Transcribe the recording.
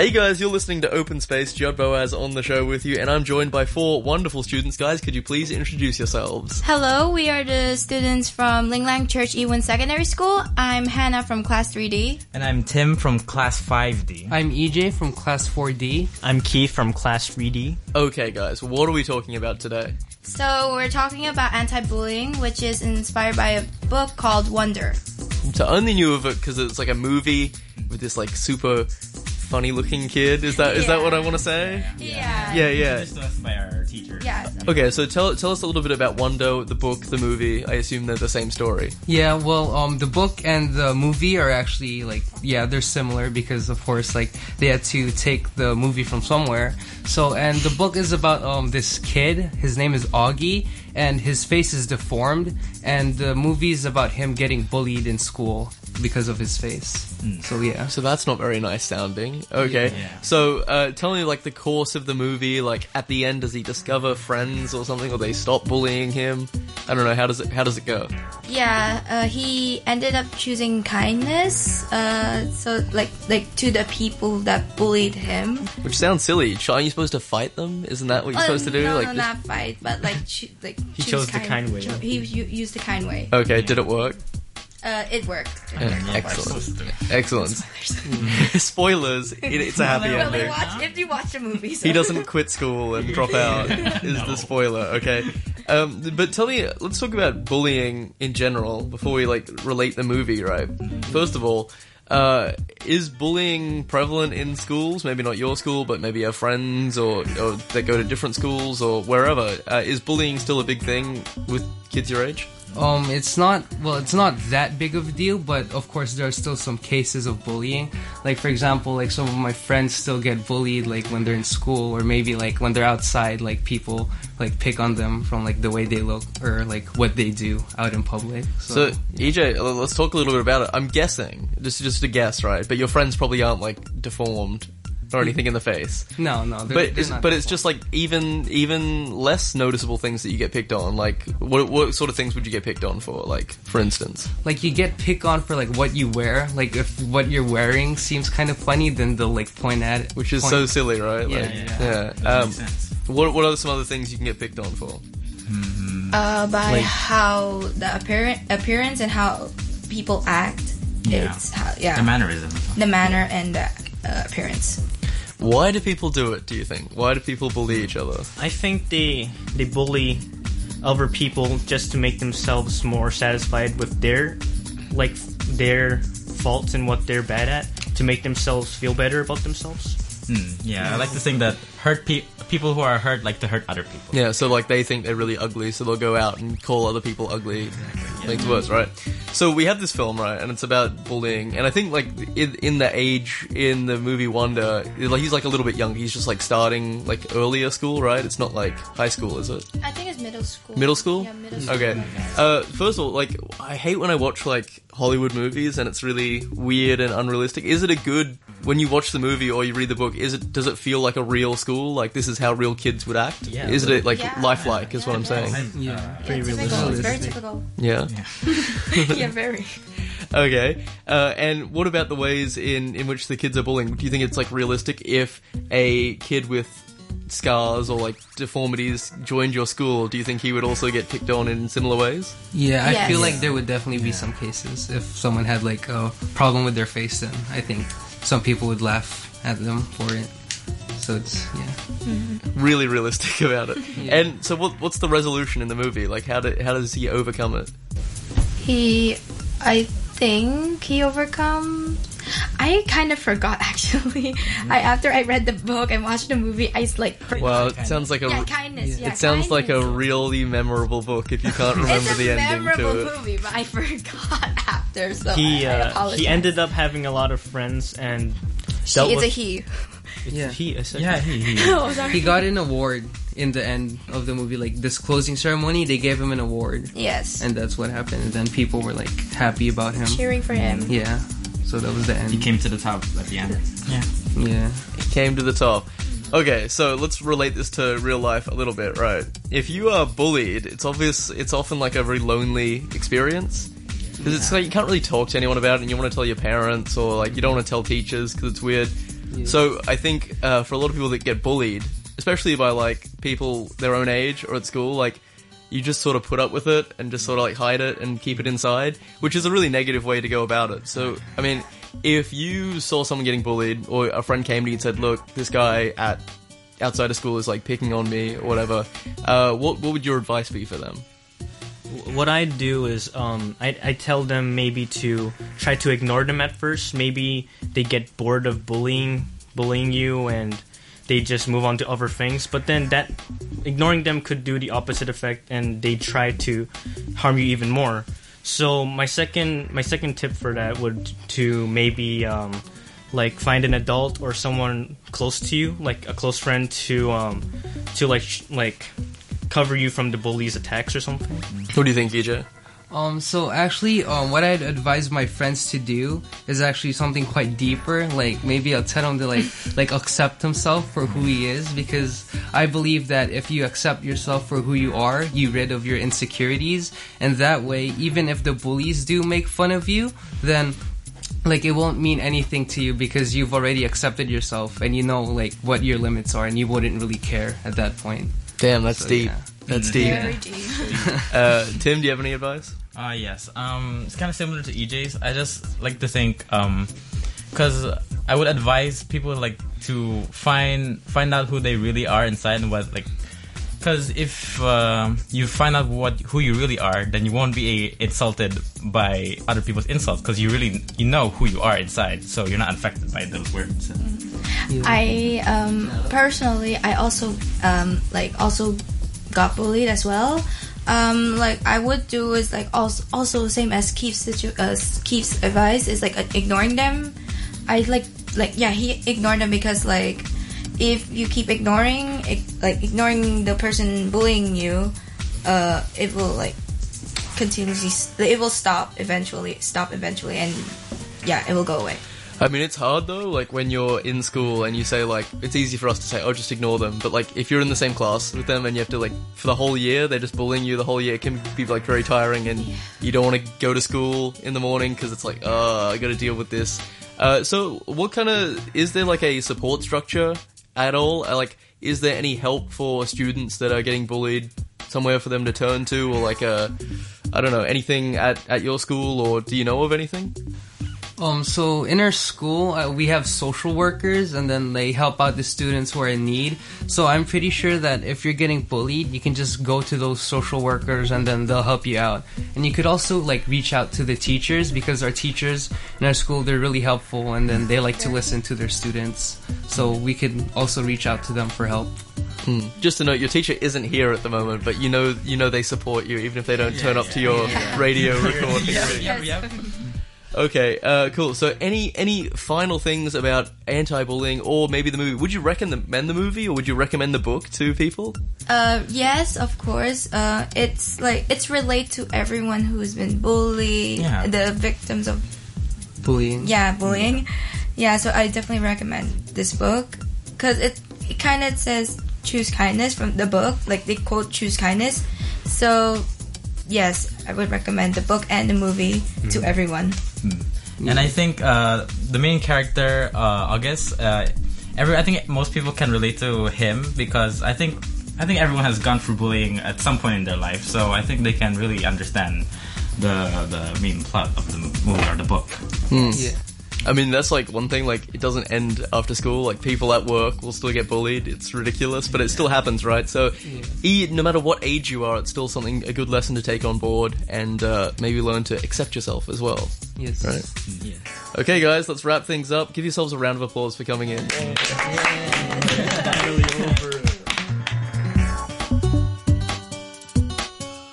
Hey guys, you're listening to Open Space. Judd Boaz on the show with you, and I'm joined by four wonderful students. Guys, could you please introduce yourselves? Hello, we are the students from Linglang Church Ewan Secondary School. I'm Hannah from Class 3D. And I'm Tim from Class 5D. I'm EJ from Class 4D. I'm Keith from Class 3D. Okay, guys, what are we talking about today? So we're talking about anti-bullying, which is inspired by a book called Wonder. So I only knew of it because it's like a movie with this like super funny looking kid. Is that is that Yeah. what I want to say? Yeah. Yeah, yeah. Introduced to us by our teacher. Yeah. Okay, so tell tell us a little bit about Wonder, the book, the movie. I assume they're the same story. Yeah, well, um, the book and the movie are actually like, yeah, they're similar because of course, like they had to take the movie from somewhere. So, and the book is about um this kid. His name is Augie, and his face is deformed. And the movie is about him getting bullied in school because of his face. So yeah. So that's not very nice sounding. Okay. Yeah. So uh, tell me like the course of the movie. Like at the end, does he discover friends or something, or they stop bullying him? I don't know. How does it How does it go? Yeah, uh, he ended up choosing kindness. Uh, so like like to the people that bullied him. Which sounds silly. Aren't you supposed to fight them? Isn't that what you're supposed to do? No, like no, just- not fight, but like cho- like He choose chose the kind way. cho- He u- used the kind way. Okay, did it work? Uh, it worked. Yeah, excellent. Excellent. Spoilers. It, it's a happy Well, ending. watch, if you watch a movie, so. He doesn't quit school and drop out. Is the spoiler? Okay. Um, but tell me, let's talk about bullying in general before we like relate the movie. Right. First of all, uh, is bullying prevalent in schools? Maybe not your school, but maybe your friends or, or that go to different schools or wherever. Uh, is bullying still a big thing with kids your age? Um, it's not well, it's not that big of a deal, but of course there are still some cases of bullying. Like for example, like some of my friends still get bullied like when they're in school or maybe like when they're outside, like people like pick on them from like the way they look or like what they do out in public. So, EJ, let's talk a little bit about it. I'm guessing, this is just a guess, right? But your friends probably aren't like deformed or anything in the face. no, no, they're, But they're it's, but it's just like even even less noticeable things that you get picked on. Like what what sort of things would you get picked on for? Like for instance, like you get picked on for like what you wear. Like if what you're wearing seems kind of funny, then they'll like point at it. which is point- so silly, right? Yeah, like, yeah. yeah. Um, what what are some other things you can get picked on for? uh, by Like- how the appearance appearance and how people act. Yeah. It's how, yeah The mannerism. the manner and the uh, appearance. Why do people do it? Do you think? Why do people bully each other? I think they they bully other people just to make themselves more satisfied with their like their faults and what they're bad at to make themselves feel better about themselves. Hmm, yeah, I like to think that hurt pe- people who are hurt like to hurt other people. Yeah, so like they think they're really ugly, so they'll go out and call other people ugly. Makes it worse, right? So we have this film, right, and it's about bullying, and I think like in, in the age in the movie Wonder, like he's like a little bit young. He's just like starting like earlier school, right? It's not like high school, is it? I think it's middle school. Middle school? Yeah, middle school. Okay. Uh, first of all, like I hate when I watch like Hollywood movies and it's really weird and unrealistic. Is it a good when you watch the movie or you read the book? Is it does it feel like a real school? Like this is how real kids would act? Yeah, is it like Yeah. lifelike? Is what I'm saying. Yeah. Yeah, Pretty typical. It's very typical. Yeah. yeah, yeah very. Okay. Uh, and what about the ways in in which the kids are bullying? Do you think it's like realistic if a kid with scars or like deformities joined your school? Do you think he would also get picked on in similar ways? Yeah, I Yes. feel like there would definitely be some cases if someone had like a problem with their face. Then I think some people would laugh at them for it. So it's yeah. Really realistic about it. And so, what, what's the resolution in the movie? Like, how do, how does he overcome it? He, I think he overcome. I kind of forgot actually. I after I read the book and watched the movie, I like forgot. Well, it sounds like a. yeah, kindness. Yeah, it sounds like a really memorable book if you can't remember It's a the ending memorable to it. movie, but I forgot after. So He I, I uh, apologize. he ended up having a lot of friends and She, dealt it's with a he. Yeah. he. Yeah, he, he oh. He got an award in the end of the movie, like this closing ceremony. They gave him an award, yes, and that's what happened. And then people were like happy about him. cheering for him. Yeah. So that was the end. he came to the top at the end. Yeah. yeah. He came to the top. Okay, so let's relate this to real life a little bit, right? If you are bullied, it's obvious. It's often like a very lonely experience because it's like you can't really talk to anyone about it, and you want to tell your parents or like you don't want to tell teachers because it's weird. So I think uh, for a lot of people that get bullied, especially by like people their own age or at school, like you just sort of put up with it and just sort of like hide it and keep it inside, which is a really negative way to go about it. So I mean, if you saw someone getting bullied or a friend came to you and said, "Look, this guy at outside of school is like picking on me or whatever," uh, what what would your advice be for them? What I do is um, I, I tell them maybe to try to ignore them at first. Maybe they get bored of bullying bullying you and they just move on to other things. But then that ignoring them could do the opposite effect and they try to harm you even more. So my second my second tip for that would to maybe um, like find an adult or someone close to you, like a close friend, to um, to like sh- like cover you from the bully's attacks or something. What do you think, EJ? Um, so actually, um, what I'd advise my friends to do is actually something quite deeper. Like maybe I'll tell him to like like accept himself for who he is, because I believe that if you accept yourself for who you are, you rid of your insecurities, and that way, even if the bullies do make fun of you, then like it won't mean anything to you because you've already accepted yourself and you know like what your limits are, and you wouldn't really care at that point. Damn, that's So, deep. yeah. That's deep. Very deep. Uh, Tim, do you have any advice? Uh, yes. Um, it's kind of similar to EJ's. I just like to think, um, because I would advise people like to find find out who they really are inside and what like. Because if uh, you find out what who you really are, then you won't be insulted by other people's insults because you really you know who you are inside, so you're not affected by those words. I um, personally, I also um, like also got bullied as well. Um, like I would do is like also also same as Keith's situ- uh, Keith's advice is like ignoring them. I like like yeah he ignored them because like if you keep ignoring like ignoring the person bullying you, uh, it will like continuously it will stop eventually stop eventually and yeah it will go away. I mean, it's hard though. Like when you're in school and you say like, it's easy for us to say, oh, just ignore them. But like, if you're in the same class with them and you have to like, for the whole year, they're just bullying you the whole year. It can be like very tiring, and you don't want to go to school in the morning because it's like, oh, I got to deal with this. Uh, so, what kind of is there like a support structure at all? Uh, like, is there any help for students that are getting bullied? Somewhere for them to turn to, or like a, I don't know, anything at at your school, or do you know of anything? Um, so in our school, uh, we have social workers, and then they help out the students who are in need. So I'm pretty sure that if you're getting bullied, you can just go to those social workers, and then they'll help you out. And you could also like reach out to the teachers because our teachers in our school they're really helpful, and then they like to listen to their students. So we could also reach out to them for help. Just to note, your teacher isn't here at the moment, but you know, you know they support you even if they don't turn up to your radio recording. Okay, uh, cool. So, any any final things about anti-bullying or maybe the movie? Would you recommend the movie or would you recommend the book to people? Uh, yes, of course. Uh, it's like it's relate to everyone who's been bullied, Yeah. the victims of Bullying. yeah bullying. Yeah, so I definitely recommend this book because it it kind of says choose kindness from the book. Like they quote choose kindness. So yes, I would recommend the book and the movie to everyone. And I think uh, the main character, uh, August, uh, every I think most people can relate to him because I think I think everyone has gone through bullying at some point in their life, so I think they can really understand the the main plot of the movie or the book. Yeah. I mean, that's like one thing. Like, it doesn't end after school. Like, people at work will still get bullied. It's ridiculous, but it still happens, right? So, e- no matter what age you are, it's still something a good lesson to take on board and uh, maybe learn to accept yourself as well. Yes. Right. Mm-hmm. Okay, guys, let's wrap things up. Give yourselves a round of applause for coming in. Finally over.